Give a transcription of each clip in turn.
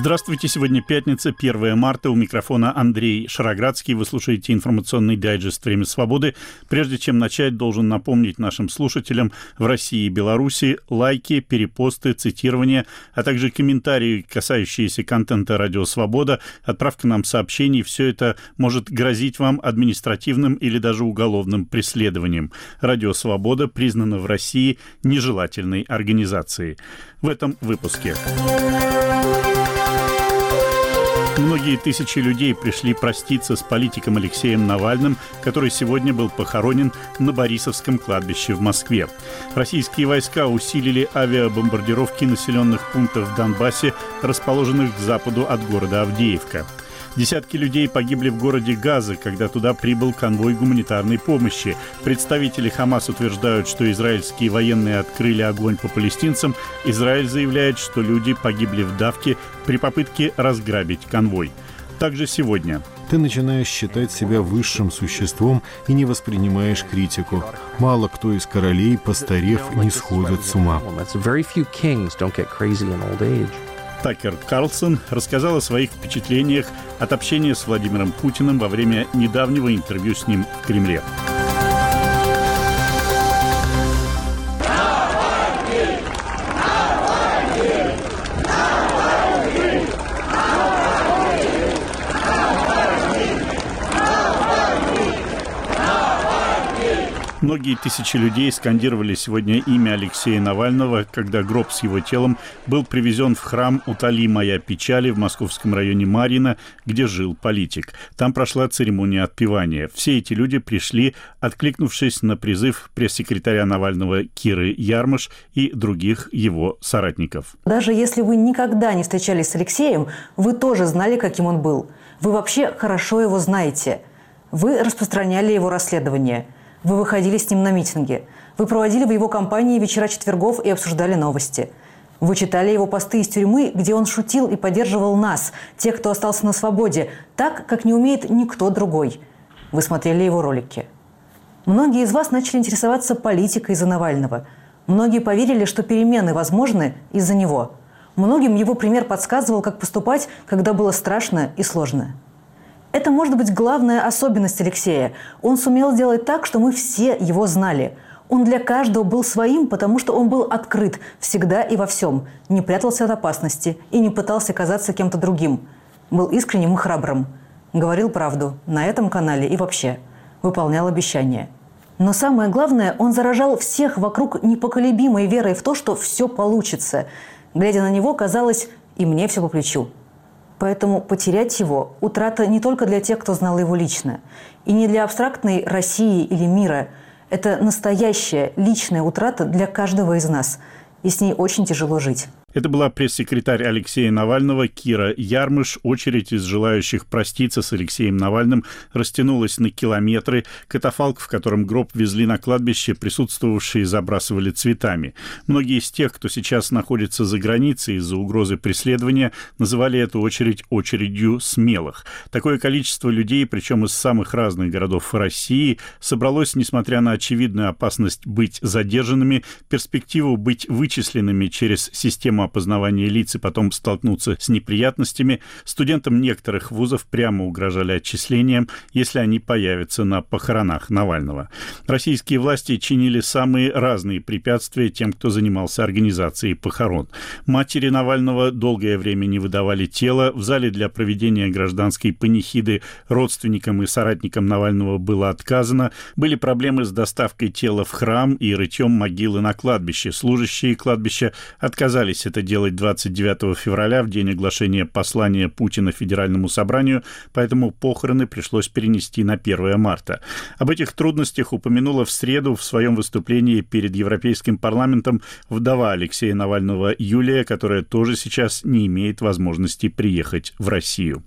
Здравствуйте, сегодня пятница, 1 марта. У микрофона Андрей Шароградский. Вы слушаете информационный дайджест «Время свободы». Прежде чем начать, должен напомнить нашим слушателям в России и Беларуси лайки, перепосты, цитирования, а также комментарии, касающиеся контента «Радио Свобода», отправка нам сообщений. Все это может грозить вам административным или даже уголовным преследованием. «Радио Свобода» признана в России нежелательной организацией. В этом выпуске. Многие тысячи людей пришли проститься с политиком Алексеем Навальным, который сегодня был похоронен на Борисовском кладбище в Москве. Российские войска усилили авиабомбардировки населенных пунктов в Донбассе, расположенных к западу от города Авдеевка. Десятки людей погибли в городе Газа, когда туда прибыл конвой гуманитарной помощи. Представители Хамас утверждают, что израильские военные открыли огонь по палестинцам. Израиль заявляет, что люди погибли в давке при попытке разграбить конвой. Также сегодня ты начинаешь считать себя высшим существом и не воспринимаешь критику. Мало кто из королей, постарев, не сходит с ума. Такер Карлсон рассказал о своих впечатлениях от общения с Владимиром Путиным во время недавнего интервью с ним в Кремле. Многие тысячи людей скандировали сегодня имя Алексея Навального, когда гроб с его телом был привезен в храм «Утоли моя печали» в московском районе Марина, где жил политик. Там прошла церемония отпевания. Все эти люди пришли, откликнувшись на призыв пресс-секретаря Навального Киры Ярмыш и других его соратников. Даже если вы никогда не встречались с Алексеем, вы тоже знали, каким он был. Вы вообще хорошо его знаете. Вы распространяли его расследование – вы выходили с ним на митинги. Вы проводили в его компании вечера четвергов и обсуждали новости. Вы читали его посты из тюрьмы, где он шутил и поддерживал нас, тех, кто остался на свободе, так, как не умеет никто другой. Вы смотрели его ролики. Многие из вас начали интересоваться политикой из-за Навального. Многие поверили, что перемены возможны из-за него. Многим его пример подсказывал, как поступать, когда было страшно и сложно. Это может быть главная особенность Алексея. Он сумел сделать так, что мы все его знали. Он для каждого был своим, потому что он был открыт всегда и во всем, не прятался от опасности и не пытался казаться кем-то другим. Был искренним и храбрым. Говорил правду на этом канале и вообще. Выполнял обещания. Но самое главное, он заражал всех вокруг непоколебимой верой в то, что все получится. Глядя на него, казалось, и мне все по плечу. Поэтому потерять его – утрата не только для тех, кто знал его лично, и не для абстрактной России или мира. Это настоящая личная утрата для каждого из нас, и с ней очень тяжело жить. Это была пресс-секретарь Алексея Навального Кира Ярмыш. Очередь из желающих проститься с Алексеем Навальным растянулась на километры. Катафалк, в котором гроб везли на кладбище, присутствовавшие забрасывали цветами. Многие из тех, кто сейчас находится за границей из-за угрозы преследования, называли эту очередь очередью смелых. Такое количество людей, причем из самых разных городов России, собралось, несмотря на очевидную опасность быть задержанными, перспективу быть вычисленными через систему систему опознавания лиц и потом столкнуться с неприятностями, студентам некоторых вузов прямо угрожали отчислением, если они появятся на похоронах Навального. Российские власти чинили самые разные препятствия тем, кто занимался организацией похорон. Матери Навального долгое время не выдавали тело. В зале для проведения гражданской панихиды родственникам и соратникам Навального было отказано. Были проблемы с доставкой тела в храм и рытьем могилы на кладбище. Служащие кладбища отказались это делать 29 февраля, в день оглашения послания Путина Федеральному собранию, поэтому похороны пришлось перенести на 1 марта. Об этих трудностях упомянула в среду в своем выступлении перед Европейским парламентом вдова Алексея Навального Юлия, которая тоже сейчас не имеет возможности приехать в Россию.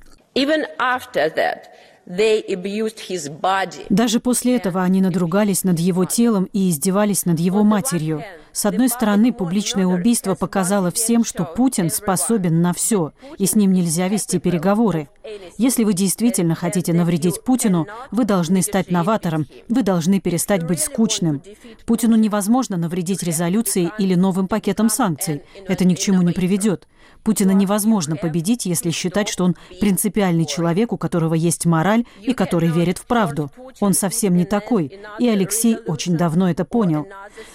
Даже после этого они надругались над его телом и издевались над его матерью. С одной стороны, публичное убийство показало всем, что Путин способен на все, и с ним нельзя вести переговоры. Если вы действительно хотите навредить Путину, вы должны стать новатором, вы должны перестать быть скучным. Путину невозможно навредить резолюцией или новым пакетом санкций. Это ни к чему не приведет. Путина невозможно победить, если считать, что он принципиальный человек, у которого есть мораль и который верит в правду. Он совсем не такой, и Алексей очень давно это понял.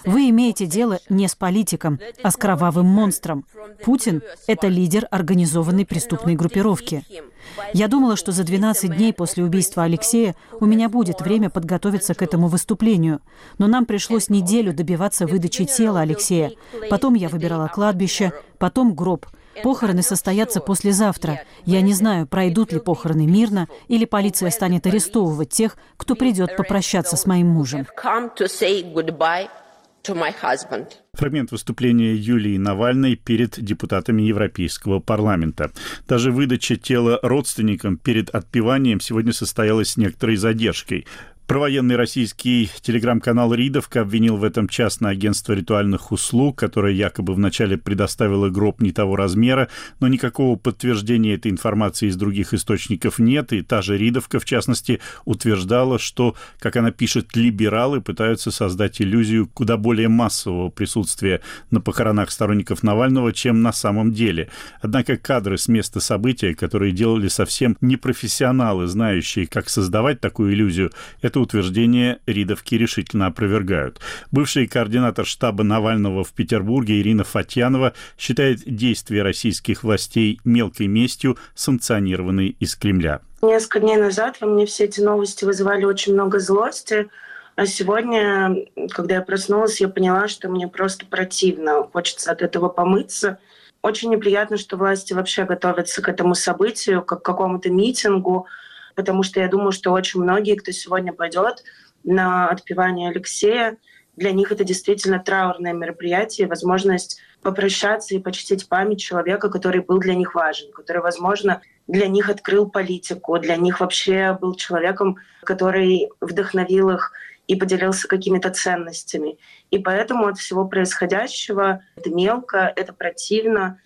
Вы имеете дело не с политиком, а с кровавым монстром. Путин – это лидер организованной преступной группировки. Я думала, что за 12 дней после убийства Алексея у меня будет время подготовиться к этому выступлению. Но нам пришлось неделю добиваться выдачи тела Алексея. Потом я выбирала кладбище, потом гроб – Похороны состоятся послезавтра. Я не знаю, пройдут ли похороны мирно, или полиция станет арестовывать тех, кто придет попрощаться с моим мужем. Фрагмент выступления Юлии Навальной перед депутатами Европейского парламента. Даже выдача тела родственникам перед отпеванием сегодня состоялась с некоторой задержкой. Провоенный российский телеграм-канал «Ридовка» обвинил в этом частное агентство ритуальных услуг, которое якобы вначале предоставило гроб не того размера, но никакого подтверждения этой информации из других источников нет, и та же «Ридовка», в частности, утверждала, что, как она пишет, либералы пытаются создать иллюзию куда более массового присутствия на похоронах сторонников Навального, чем на самом деле. Однако кадры с места события, которые делали совсем непрофессионалы, знающие, как создавать такую иллюзию, это это утверждение ридовки решительно опровергают. Бывший координатор штаба Навального в Петербурге Ирина Фатьянова считает действия российских властей мелкой местью, санкционированной из Кремля. Несколько дней назад во мне все эти новости вызывали очень много злости. А сегодня, когда я проснулась, я поняла, что мне просто противно. Хочется от этого помыться. Очень неприятно, что власти вообще готовятся к этому событию, как к какому-то митингу, потому что я думаю, что очень многие, кто сегодня пойдет на отпевание Алексея, для них это действительно траурное мероприятие, возможность попрощаться и почтить память человека, который был для них важен, который, возможно, для них открыл политику, для них вообще был человеком, который вдохновил их и поделился какими-то ценностями. И поэтому от всего происходящего это мелко, это противно,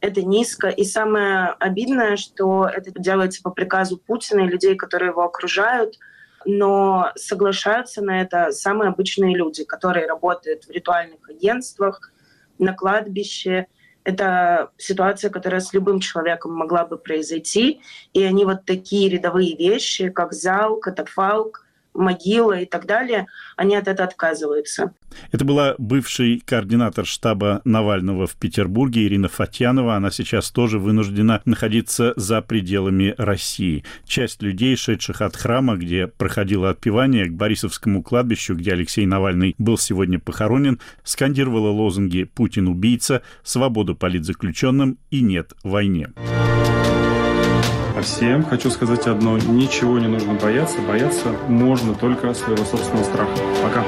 это низко. И самое обидное, что это делается по приказу Путина и людей, которые его окружают, но соглашаются на это самые обычные люди, которые работают в ритуальных агентствах, на кладбище. Это ситуация, которая с любым человеком могла бы произойти. И они вот такие рядовые вещи, как зал, катафалк, могила и так далее, они от этого отказываются. Это была бывший координатор штаба Навального в Петербурге Ирина Фатьянова. Она сейчас тоже вынуждена находиться за пределами России. Часть людей, шедших от храма, где проходило отпевание, к Борисовскому кладбищу, где Алексей Навальный был сегодня похоронен, скандировала лозунги «Путин убийца», «Свобода политзаключенным» и «Нет войне». Всем хочу сказать одно. Ничего не нужно бояться. Бояться можно только своего собственного страха. Пока.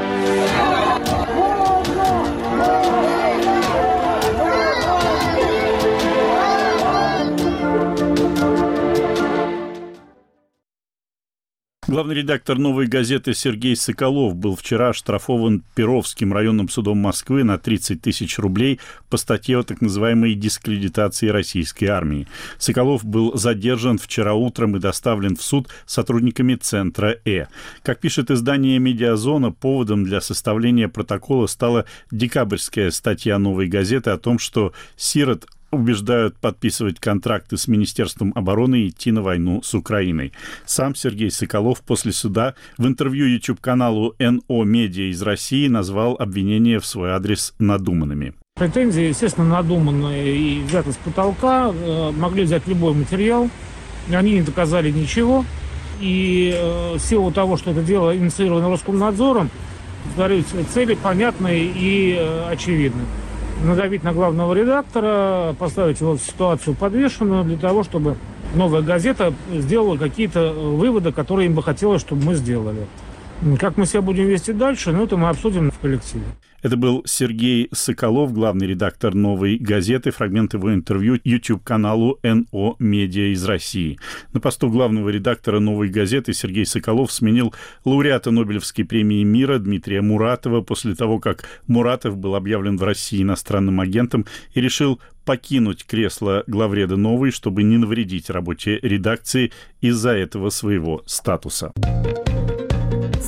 Главный редактор «Новой газеты» Сергей Соколов был вчера оштрафован Перовским районным судом Москвы на 30 тысяч рублей по статье о так называемой дискредитации российской армии. Соколов был задержан вчера утром и доставлен в суд сотрудниками Центра «Э». Как пишет издание «Медиазона», поводом для составления протокола стала декабрьская статья «Новой газеты» о том, что Сирот убеждают подписывать контракты с Министерством обороны и идти на войну с Украиной. Сам Сергей Соколов после суда в интервью YouTube-каналу НО Медиа из России назвал обвинения в свой адрес надуманными. Претензии, естественно, надуманные и взяты с потолка. Э, могли взять любой материал. Они не доказали ничего. И э, в силу того, что это дело инициировано Роскомнадзором, повторюсь, цели понятные и э, очевидны надавить на главного редактора, поставить его в ситуацию подвешенную для того, чтобы новая газета сделала какие-то выводы, которые им бы хотелось, чтобы мы сделали. Как мы себя будем вести дальше, ну, это мы обсудим в коллективе. Это был Сергей Соколов, главный редактор «Новой газеты». Фрагмент его интервью YouTube-каналу НО «Медиа» из России. На посту главного редактора «Новой газеты» Сергей Соколов сменил лауреата Нобелевской премии мира Дмитрия Муратова после того, как Муратов был объявлен в России иностранным агентом и решил покинуть кресло главреда «Новой», чтобы не навредить работе редакции из-за этого своего статуса.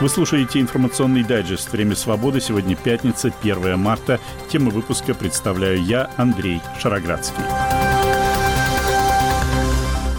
Вы слушаете информационный дайджест «Время свободы». Сегодня пятница, 1 марта. Тему выпуска представляю я, Андрей Шароградский.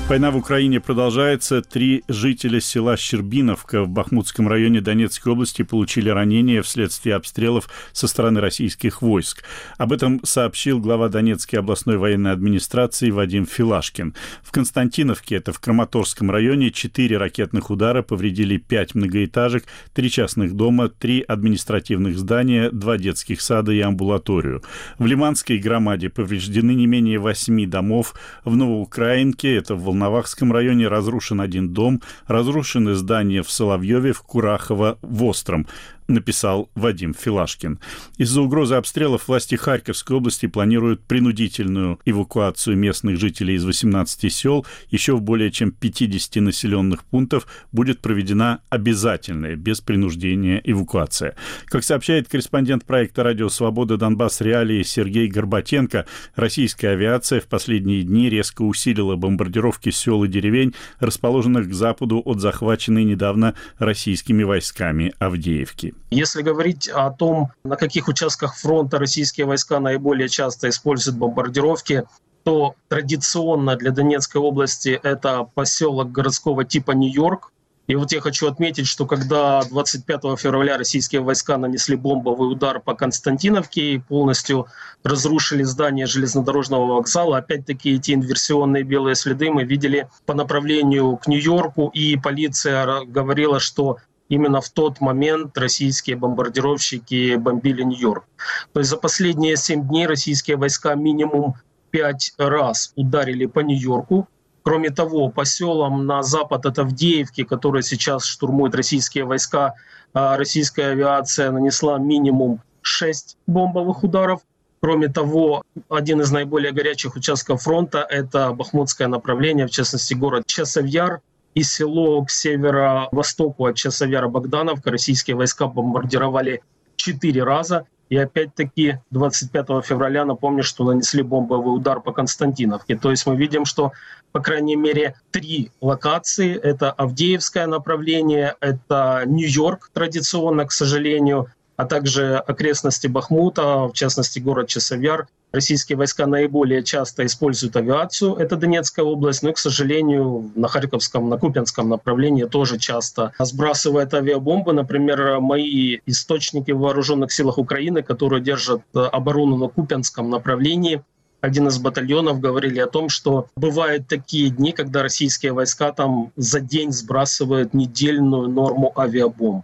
Война в Украине продолжается. Три жителя села Щербиновка в Бахмутском районе Донецкой области получили ранения вследствие обстрелов со стороны российских войск. Об этом сообщил глава Донецкой областной военной администрации Вадим Филашкин. В Константиновке, это в Краматорском районе, четыре ракетных удара повредили пять многоэтажек, три частных дома, три административных здания, два детских сада и амбулаторию. В Лиманской громаде повреждены не менее восьми домов. В Новоукраинке, это в Волновахском районе разрушен один дом, разрушены здания в Соловьеве, в Курахово, в Остром написал Вадим Филашкин. Из-за угрозы обстрелов власти Харьковской области планируют принудительную эвакуацию местных жителей из 18 сел. Еще в более чем 50 населенных пунктов будет проведена обязательная, без принуждения, эвакуация. Как сообщает корреспондент проекта «Радио Свобода Донбасс Реалии» Сергей Горбатенко, российская авиация в последние дни резко усилила бомбардировки сел и деревень, расположенных к западу от захваченной недавно российскими войсками Авдеевки. Если говорить о том, на каких участках фронта российские войска наиболее часто используют бомбардировки, то традиционно для Донецкой области это поселок городского типа Нью-Йорк. И вот я хочу отметить, что когда 25 февраля российские войска нанесли бомбовый удар по Константиновке и полностью разрушили здание железнодорожного вокзала, опять-таки эти инверсионные белые следы мы видели по направлению к Нью-Йорку, и полиция говорила, что именно в тот момент российские бомбардировщики бомбили Нью-Йорк. То есть за последние семь дней российские войска минимум пять раз ударили по Нью-Йорку. Кроме того, по селам на запад от Авдеевки, которые сейчас штурмуют российские войска, а, российская авиация нанесла минимум шесть бомбовых ударов. Кроме того, один из наиболее горячих участков фронта – это Бахмутское направление, в частности, город Часовьяр, и село к северо-востоку от Часовяра Богдановка российские войска бомбардировали четыре раза. И опять-таки 25 февраля, напомню, что нанесли бомбовый удар по Константиновке. То есть мы видим, что, по крайней мере, три локации. Это Авдеевское направление, это Нью-Йорк традиционно, к сожалению, а также окрестности Бахмута, в частности город Часовяр. Российские войска наиболее часто используют авиацию, это Донецкая область, но, к сожалению, на Харьковском, на Купинском направлении тоже часто сбрасывают авиабомбы. Например, мои источники в вооруженных силах Украины, которые держат оборону на Купинском направлении, один из батальонов говорили о том, что бывают такие дни, когда российские войска там за день сбрасывают недельную норму авиабомб.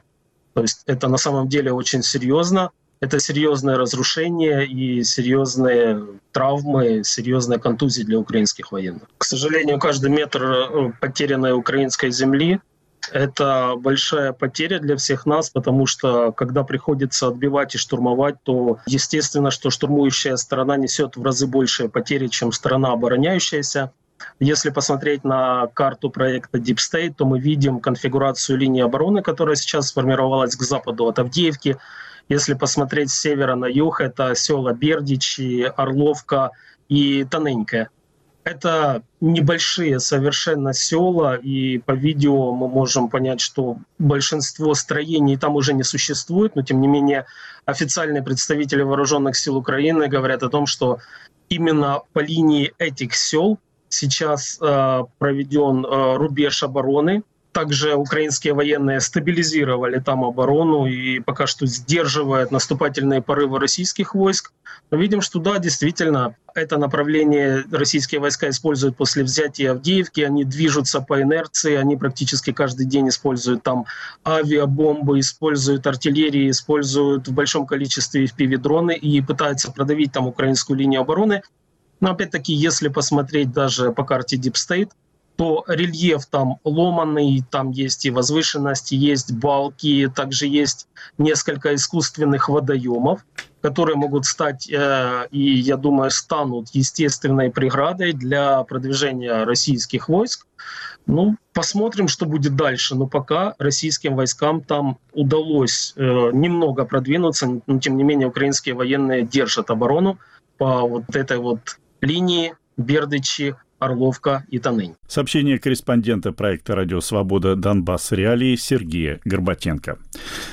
То есть это на самом деле очень серьезно. Это серьезное разрушение и серьезные травмы, серьезные контузии для украинских военных. К сожалению, каждый метр э, потерянной украинской земли это большая потеря для всех нас, потому что когда приходится отбивать и штурмовать, то естественно, что штурмующая сторона несет в разы большие потери, чем сторона обороняющаяся. Если посмотреть на карту проекта Deep State, то мы видим конфигурацию линии обороны, которая сейчас сформировалась к западу от Авдеевки. Если посмотреть с севера на юг, это села Бердичи, Орловка и Тоненькая. Это небольшие совершенно села, и по видео мы можем понять, что большинство строений там уже не существует, но тем не менее официальные представители вооруженных сил Украины говорят о том, что именно по линии этих сел сейчас э, проведен э, рубеж обороны, также украинские военные стабилизировали там оборону и пока что сдерживают наступательные порывы российских войск. Мы видим, что да, действительно, это направление российские войска используют после взятия Авдеевки. Они движутся по инерции, они практически каждый день используют там авиабомбы, используют артиллерию, используют в большом количестве FPV-дроны и пытаются продавить там украинскую линию обороны. Но опять-таки, если посмотреть даже по карте Deep State, то рельеф там ломанный, там есть и возвышенность, есть балки, также есть несколько искусственных водоемов, которые могут стать, э, и я думаю, станут естественной преградой для продвижения российских войск. Ну, посмотрим, что будет дальше. Но пока российским войскам там удалось э, немного продвинуться, но тем не менее украинские военные держат оборону по вот этой вот линии Бердычи, Орловка и Танынь. Сообщение корреспондента проекта «Радио Свобода. Донбасс. Реалии» Сергея Горбатенко.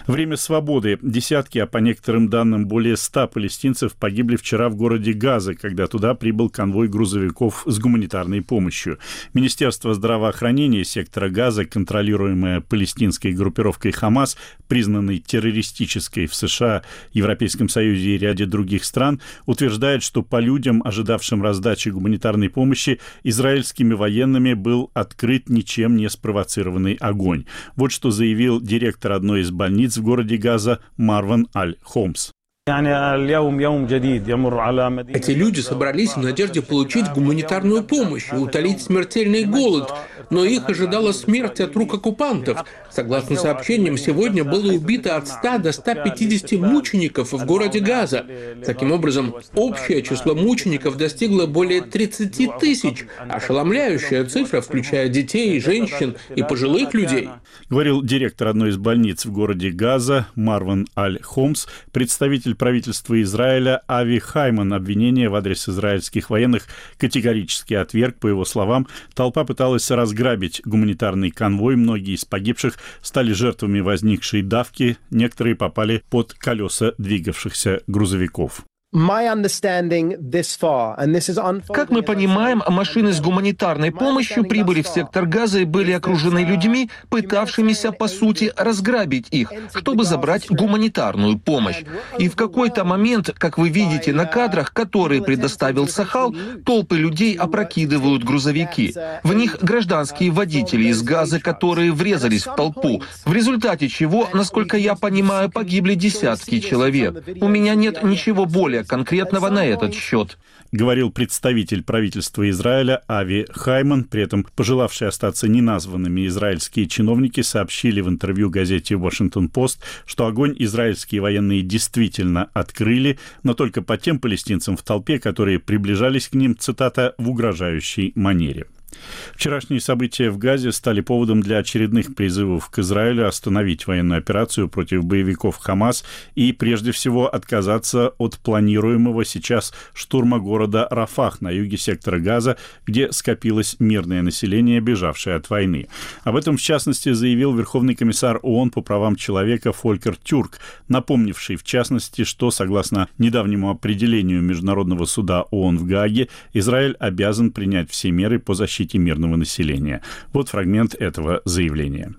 Время свободы. Десятки, а по некоторым данным более ста палестинцев погибли вчера в городе Газа, когда туда прибыл конвой грузовиков с гуманитарной помощью. Министерство здравоохранения сектора Газа, контролируемое палестинской группировкой «Хамас», признанной террористической в США, Европейском Союзе и ряде других стран, утверждает, что по людям, ожидавшим раздачи гуманитарной помощи, израильскими военными был открыт ничем не спровоцированный огонь. Вот что заявил директор одной из больниц в городе Газа Марван Аль-Холмс. Эти люди собрались в надежде получить гуманитарную помощь и утолить смертельный голод, но их ожидала смерть от рук оккупантов. Согласно сообщениям, сегодня было убито от 100 до 150 мучеников в городе Газа. Таким образом, общее число мучеников достигло более 30 тысяч. Ошеломляющая цифра, включая детей, женщин и пожилых людей. Говорил директор одной из больниц в городе Газа Марван Аль-Холмс, представитель представитель правительства Израиля Ави Хайман обвинение в адрес израильских военных категорически отверг. По его словам, толпа пыталась разграбить гуманитарный конвой. Многие из погибших стали жертвами возникшей давки. Некоторые попали под колеса двигавшихся грузовиков. Как мы понимаем, машины с гуманитарной помощью прибыли в сектор Газа и были окружены людьми, пытавшимися, по сути, разграбить их, чтобы забрать гуманитарную помощь. И в какой-то момент, как вы видите на кадрах, которые предоставил Сахал, толпы людей опрокидывают грузовики. В них гражданские водители из Газа, которые врезались в толпу, в результате чего, насколько я понимаю, погибли десятки человек. У меня нет ничего более конкретного на этот счет. Говорил представитель правительства Израиля Ави Хайман. При этом пожелавшие остаться неназванными израильские чиновники сообщили в интервью газете «Вашингтон-Пост», что огонь израильские военные действительно открыли, но только по тем палестинцам в толпе, которые приближались к ним, цитата, «в угрожающей манере». Вчерашние события в Газе стали поводом для очередных призывов к Израилю остановить военную операцию против боевиков Хамас и, прежде всего, отказаться от планируемого сейчас штурма города Рафах на юге сектора Газа, где скопилось мирное население, бежавшее от войны. Об этом, в частности, заявил Верховный комиссар ООН по правам человека Фолькер Тюрк, напомнивший, в частности, что, согласно недавнему определению Международного суда ООН в Гааге, Израиль обязан принять все меры по защите защите мирного населения. Вот фрагмент этого заявления.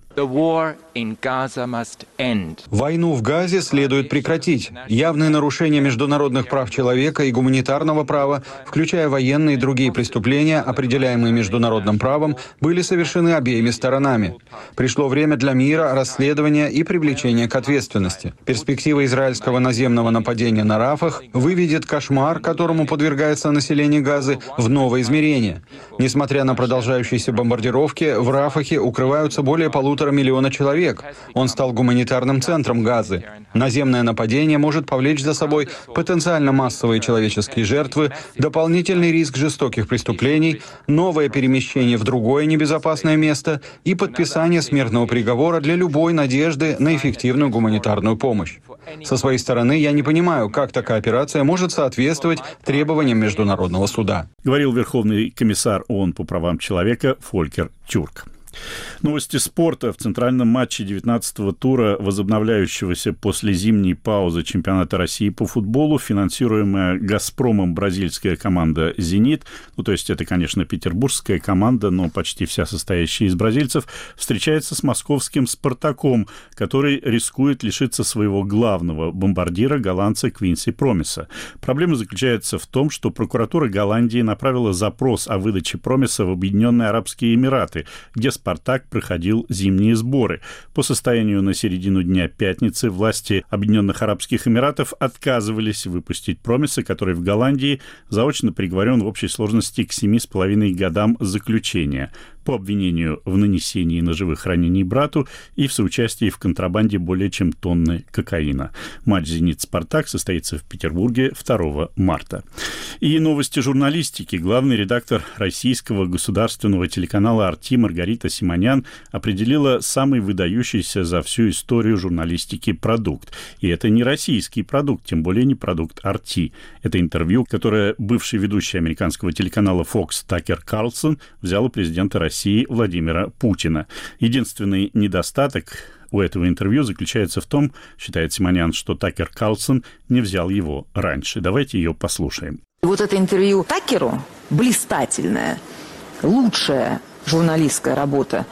Войну в Газе следует прекратить. Явные нарушения международных прав человека и гуманитарного права, включая военные и другие преступления, определяемые международным правом, были совершены обеими сторонами. Пришло время для мира, расследования и привлечения к ответственности. Перспектива израильского наземного нападения на Рафах выведет кошмар, которому подвергается население Газы, в новое измерение. Несмотря на продолжающиеся бомбардировки, в Рафахе укрываются более полутора полутора миллиона человек. Он стал гуманитарным центром Газы. Наземное нападение может повлечь за собой потенциально массовые человеческие жертвы, дополнительный риск жестоких преступлений, новое перемещение в другое небезопасное место и подписание смертного приговора для любой надежды на эффективную гуманитарную помощь. Со своей стороны, я не понимаю, как такая операция может соответствовать требованиям Международного суда. Говорил Верховный комиссар ООН по правам человека Фолькер Тюрк. Новости спорта. В центральном матче 19-го тура, возобновляющегося после зимней паузы чемпионата России по футболу, финансируемая «Газпромом» бразильская команда «Зенит», ну, то есть это, конечно, петербургская команда, но почти вся состоящая из бразильцев, встречается с московским «Спартаком», который рискует лишиться своего главного бомбардира, голландца Квинси Промиса. Проблема заключается в том, что прокуратура Голландии направила запрос о выдаче Промиса в Объединенные Арабские Эмираты, где «Спартак» проходил зимние сборы. По состоянию на середину дня пятницы власти Объединенных Арабских Эмиратов отказывались выпустить Промиса, который в Голландии заочно приговорен в общей сложности к семи с половиной годам заключения по обвинению в нанесении ножевых ранений брату и в соучастии в контрабанде более чем тонны кокаина. Матч «Зенит-Спартак» состоится в Петербурге 2 марта. И новости журналистики. Главный редактор российского государственного телеканала «Арти» Маргарита Симонян определила самый выдающийся за всю историю журналистики продукт. И это не российский продукт, тем более не продукт «Арти». Это интервью, которое бывший ведущий американского телеканала Fox Такер Карлсон взял у президента России России Владимира Путина. Единственный недостаток у этого интервью заключается в том, считает Симонян, что Такер Карлсон не взял его раньше. Давайте ее послушаем. Вот это интервью Такеру блистательное, лучшая журналистская работа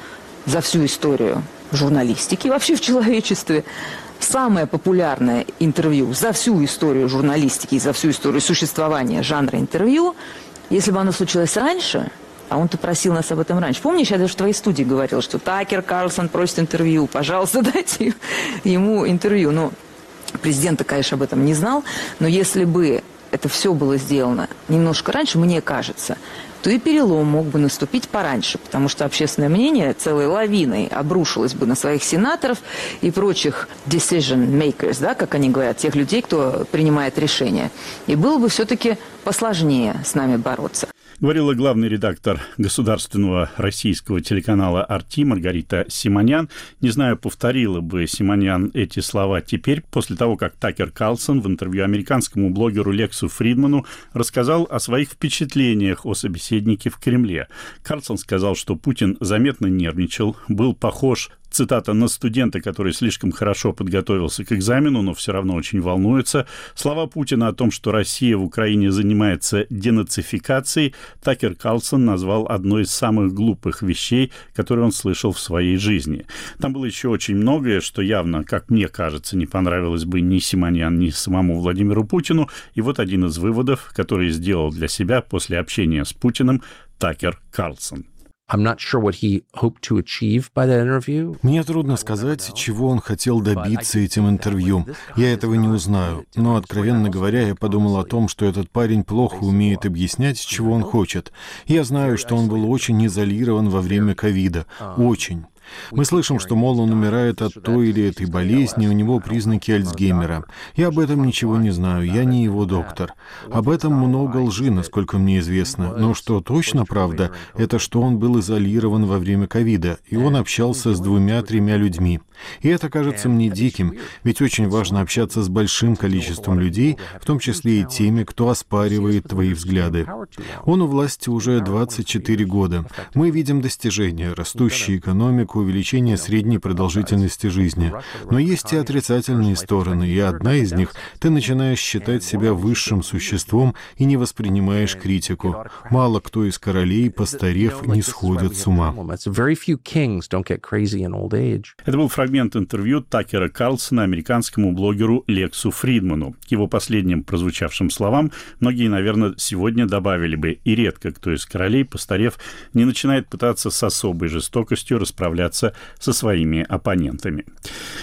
за всю историю журналистики вообще в человечестве. Самое популярное интервью за всю историю журналистики и за всю историю существования жанра интервью. Если бы оно случилось раньше, а он-то просил нас об этом раньше. Помнишь, я даже в твоей студии говорил, что Такер Карлсон просит интервью. Пожалуйста, дайте ему интервью. Ну, президент конечно, об этом не знал. Но если бы это все было сделано немножко раньше, мне кажется, то и перелом мог бы наступить пораньше, потому что общественное мнение целой лавиной обрушилось бы на своих сенаторов и прочих decision makers, да, как они говорят, тех людей, кто принимает решения. И было бы все-таки посложнее с нами бороться говорила главный редактор государственного российского телеканала «Арти» Маргарита Симонян. Не знаю, повторила бы Симонян эти слова теперь, после того, как Такер Карлсон в интервью американскому блогеру Лексу Фридману рассказал о своих впечатлениях о собеседнике в Кремле. Карлсон сказал, что Путин заметно нервничал, был похож цитата, на студента, который слишком хорошо подготовился к экзамену, но все равно очень волнуется. Слова Путина о том, что Россия в Украине занимается денацификацией, Такер Карлсон назвал одной из самых глупых вещей, которые он слышал в своей жизни. Там было еще очень многое, что явно, как мне кажется, не понравилось бы ни Симоньян, ни самому Владимиру Путину. И вот один из выводов, который сделал для себя после общения с Путиным Такер Карлсон. Мне трудно сказать, чего он хотел добиться этим интервью. Я этого не узнаю. Но, откровенно говоря, я подумал о том, что этот парень плохо умеет объяснять, чего он хочет. Я знаю, что он был очень изолирован во время ковида. Очень. Мы слышим, что, мол, он умирает от той или этой болезни, у него признаки Альцгеймера. Я об этом ничего не знаю, я не его доктор. Об этом много лжи, насколько мне известно. Но что точно правда, это что он был изолирован во время ковида, и он общался с двумя-тремя людьми. И это кажется мне диким, ведь очень важно общаться с большим количеством людей, в том числе и теми, кто оспаривает твои взгляды. Он у власти уже 24 года. Мы видим достижения, растущую экономику, увеличение средней продолжительности жизни. Но есть и отрицательные стороны, и одна из них — ты начинаешь считать себя высшим существом и не воспринимаешь критику. Мало кто из королей, постарев, не сходит с ума. Это был фрагмент интервью Такера Карлсона американскому блогеру Лексу Фридману. К его последним прозвучавшим словам многие, наверное, сегодня добавили бы, и редко кто из королей, постарев, не начинает пытаться с особой жестокостью расправляться справляться со своими оппонентами.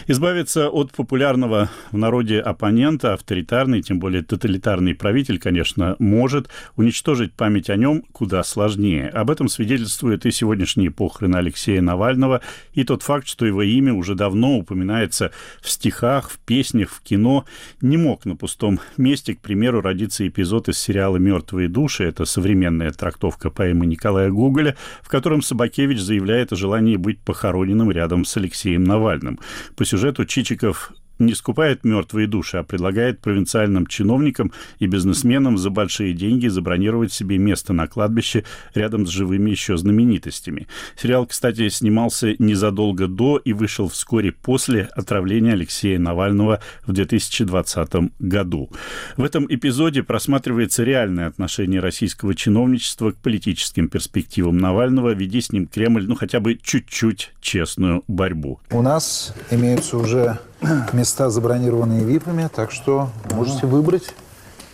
Избавиться от популярного в народе оппонента, авторитарный, тем более тоталитарный правитель, конечно, может. Уничтожить память о нем куда сложнее. Об этом свидетельствуют и сегодняшние похороны Алексея Навального, и тот факт, что его имя уже давно упоминается в стихах, в песнях, в кино. Не мог на пустом месте, к примеру, родиться эпизод из сериала «Мертвые души». Это современная трактовка поэмы Николая Гоголя, в котором Собакевич заявляет о желании быть похороненным рядом с Алексеем Навальным. По сюжету Чичиков не скупает мертвые души, а предлагает провинциальным чиновникам и бизнесменам за большие деньги забронировать себе место на кладбище рядом с живыми еще знаменитостями. Сериал, кстати, снимался незадолго до и вышел вскоре после отравления Алексея Навального в 2020 году. В этом эпизоде просматривается реальное отношение российского чиновничества к политическим перспективам Навального, веди с ним Кремль, ну, хотя бы чуть-чуть честную борьбу. У нас имеются уже места, забронированные ВИПами, так что можете выбрать,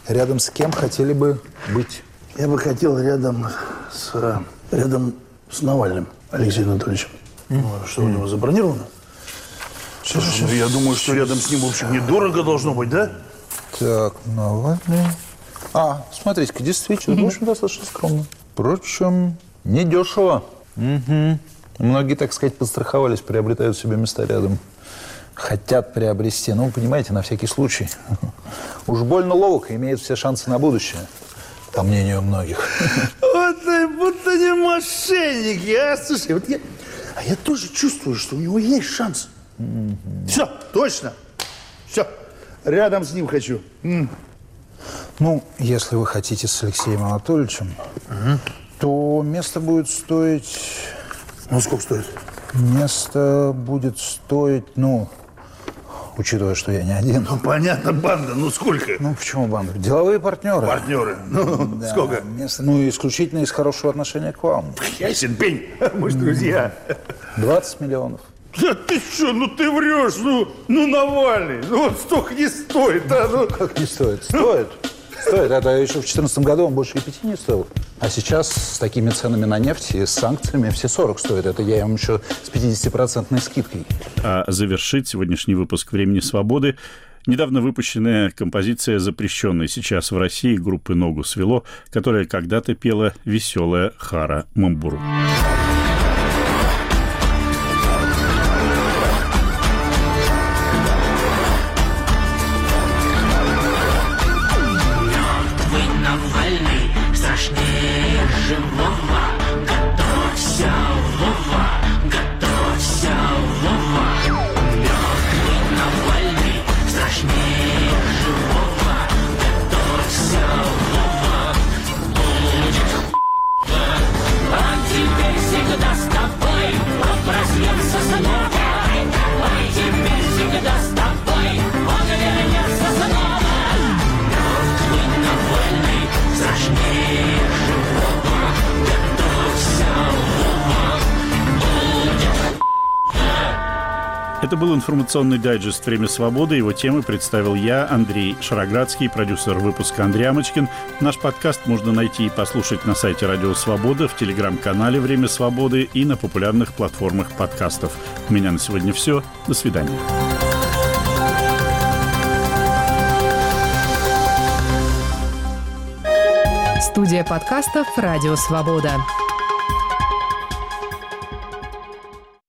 рядом с кем хотели бы быть. Я бы хотел рядом с, рядом с Навальным Алексеем Анатольевичем. Mm. Что у него забронировано? Слушай, сейчас, я думаю, что рядом с ним, в общем, недорого должно быть, да? Так, Навальный. А, смотрите-ка, действительно, в общем, достаточно скромно. Впрочем, недешево. Угу. Многие, так сказать, подстраховались, приобретают себе места рядом. Хотят приобрести. Ну, понимаете, на всякий случай. Уж больно ловок и имеет все шансы на будущее. По мнению многих. Вот ты будто не мошенники, а? Слушай, вот я... А я тоже чувствую, что у него есть шанс. Mm-hmm. Все, точно. Все. Рядом с ним хочу. Mm. Ну, если вы хотите с Алексеем Анатольевичем, угу. то место будет стоить ну, сколько стоит? Место будет стоить, ну, учитывая, что я не один. Ну, понятно, банда. Ну, сколько? Ну, почему банда? Деловые партнеры. Партнеры. Ну, да, сколько? Ну, исключительно из хорошего отношения к вам. Ясен пень. Мы же друзья. 20 миллионов. Да ты что, ну ты врешь, ну, ну Навальный, ну вот столько не стоит, а, ну. Как не стоит? Стоит. Стоит. Это еще в 2014 году он больше и пяти не стоил. А сейчас с такими ценами на нефть и с санкциями все 40 стоит. Это я им еще с 50-процентной скидкой. А завершить сегодняшний выпуск «Времени свободы» Недавно выпущенная композиция, запрещенная сейчас в России группы «Ногу свело», которая когда-то пела веселая Хара Мамбуру. Это информационный дайджест «Время свободы». Его темы представил я, Андрей Шароградский, продюсер выпуска Андрей Амочкин. Наш подкаст можно найти и послушать на сайте Радио Свобода, в телеграм-канале «Время свободы» и на популярных платформах подкастов. У меня на сегодня все. До свидания. Студия подкастов «Радио Свобода».